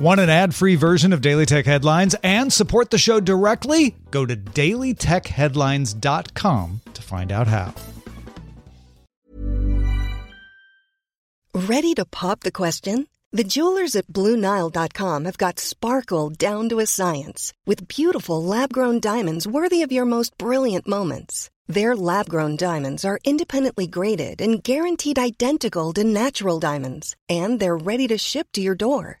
Want an ad free version of Daily Tech Headlines and support the show directly? Go to dailytechheadlines.com to find out how. Ready to pop the question? The jewelers at Bluenile.com have got sparkle down to a science with beautiful lab grown diamonds worthy of your most brilliant moments. Their lab grown diamonds are independently graded and guaranteed identical to natural diamonds, and they're ready to ship to your door.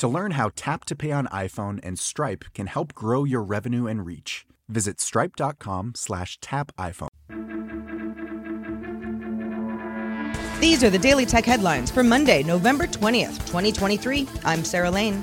To learn how Tap to Pay on iPhone and Stripe can help grow your revenue and reach, visit stripe.com slash tap iPhone. These are the Daily Tech headlines for Monday, November 20th, 2023. I'm Sarah Lane.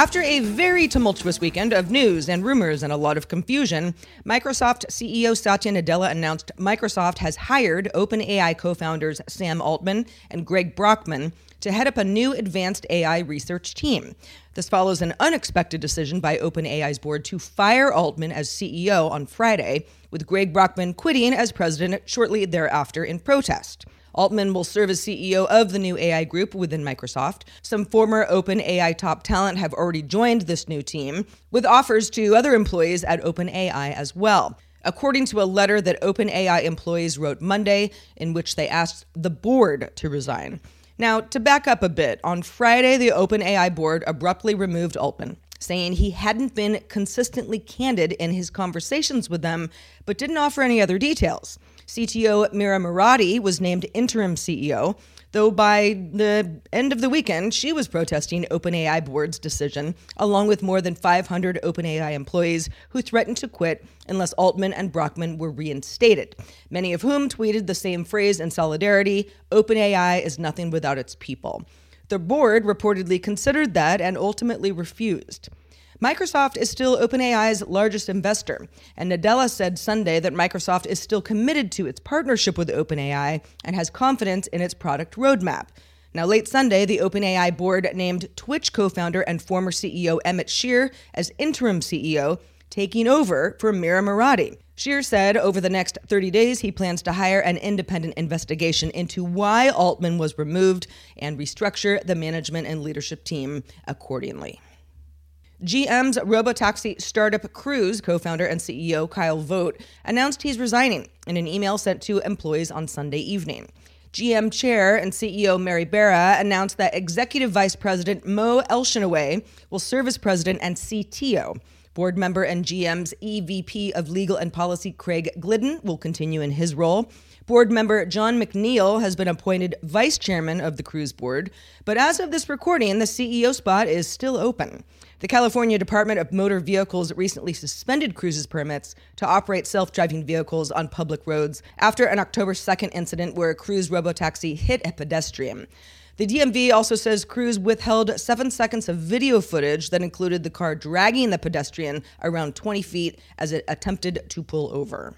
After a very tumultuous weekend of news and rumors and a lot of confusion, Microsoft CEO Satya Nadella announced Microsoft has hired OpenAI co founders Sam Altman and Greg Brockman to head up a new advanced AI research team. This follows an unexpected decision by OpenAI's board to fire Altman as CEO on Friday, with Greg Brockman quitting as president shortly thereafter in protest. Altman will serve as CEO of the new AI group within Microsoft. Some former OpenAI top talent have already joined this new team, with offers to other employees at OpenAI as well. According to a letter that OpenAI employees wrote Monday, in which they asked the board to resign. Now, to back up a bit, on Friday, the OpenAI board abruptly removed Altman, saying he hadn't been consistently candid in his conversations with them, but didn't offer any other details. CTO Mira Murati was named interim CEO, though by the end of the weekend, she was protesting OpenAI board's decision, along with more than 500 OpenAI employees who threatened to quit unless Altman and Brockman were reinstated, many of whom tweeted the same phrase in solidarity OpenAI is nothing without its people. The board reportedly considered that and ultimately refused. Microsoft is still OpenAI's largest investor, and Nadella said Sunday that Microsoft is still committed to its partnership with OpenAI and has confidence in its product roadmap. Now, late Sunday, the OpenAI board named Twitch co founder and former CEO Emmett Shear as interim CEO, taking over for Mira Murati. Shear said over the next 30 days, he plans to hire an independent investigation into why Altman was removed and restructure the management and leadership team accordingly. GM's robotaxi startup Cruise co founder and CEO Kyle Vogt announced he's resigning in an email sent to employees on Sunday evening. GM chair and CEO Mary Barra announced that executive vice president Mo Elshenawy will serve as president and CTO. Board member and GM's EVP of Legal and Policy Craig Glidden will continue in his role. Board member Jon McNeill has been appointed vice chairman of the Cruise board, but as of this recording, the CEO spot is still open. The California Department of Motor Vehicles recently suspended Cruise's permits to operate self driving vehicles on public roads after an October 2nd incident where a Cruise robotaxi hit a pedestrian. The DMV also says Cruise withheld seven seconds of video footage that included the car dragging the pedestrian around 20 feet as it attempted to pull over.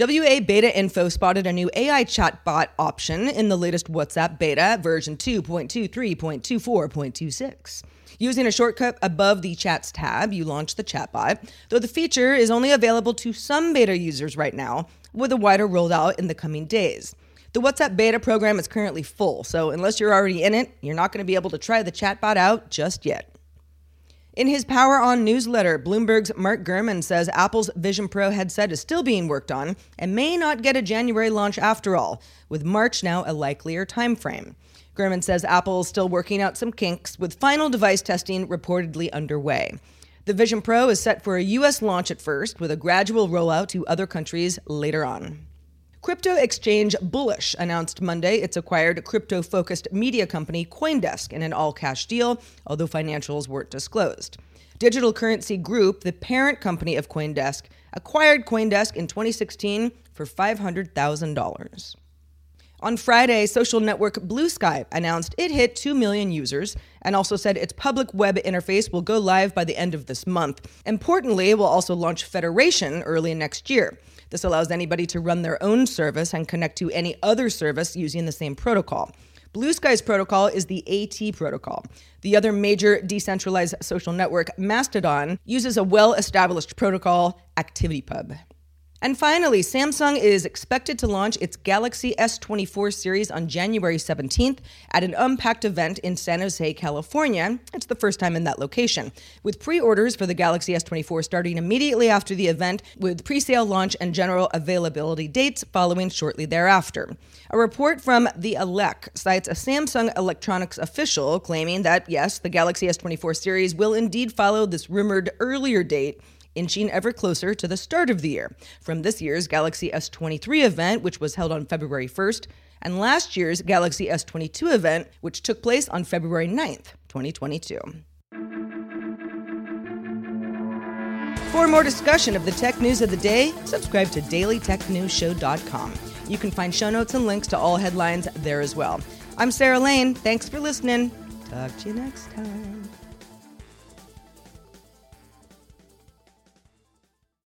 WA Beta Info spotted a new AI chatbot option in the latest WhatsApp beta version 2.23.24.26. Using a shortcut above the Chats tab, you launch the chatbot, though the feature is only available to some beta users right now, with a wider rollout in the coming days. The WhatsApp beta program is currently full, so unless you're already in it, you're not going to be able to try the chatbot out just yet. In his Power On newsletter, Bloomberg's Mark Gurman says Apple's Vision Pro headset is still being worked on and may not get a January launch after all, with March now a likelier timeframe. Gurman says Apple is still working out some kinks, with final device testing reportedly underway. The Vision Pro is set for a US launch at first, with a gradual rollout to other countries later on. Crypto exchange Bullish announced Monday it's acquired crypto focused media company Coindesk in an all cash deal, although financials weren't disclosed. Digital Currency Group, the parent company of Coindesk, acquired Coindesk in 2016 for $500,000. On Friday, social network Bluesky announced it hit 2 million users and also said its public web interface will go live by the end of this month. Importantly, it will also launch Federation early next year. This allows anybody to run their own service and connect to any other service using the same protocol. Bluesky's protocol is the AT protocol. The other major decentralized social network, Mastodon, uses a well established protocol, ActivityPub. And finally, Samsung is expected to launch its Galaxy S24 series on January 17th at an Unpacked event in San Jose, California. It's the first time in that location. With pre orders for the Galaxy S24 starting immediately after the event, with pre sale launch and general availability dates following shortly thereafter. A report from The Elec cites a Samsung electronics official claiming that, yes, the Galaxy S24 series will indeed follow this rumored earlier date inching ever closer to the start of the year, from this year's Galaxy S23 event, which was held on February 1st, and last year's Galaxy S22 event, which took place on February 9th, 2022. For more discussion of the tech news of the day, subscribe to dailytechnewsshow.com. You can find show notes and links to all headlines there as well. I'm Sarah Lane. Thanks for listening. Talk to you next time.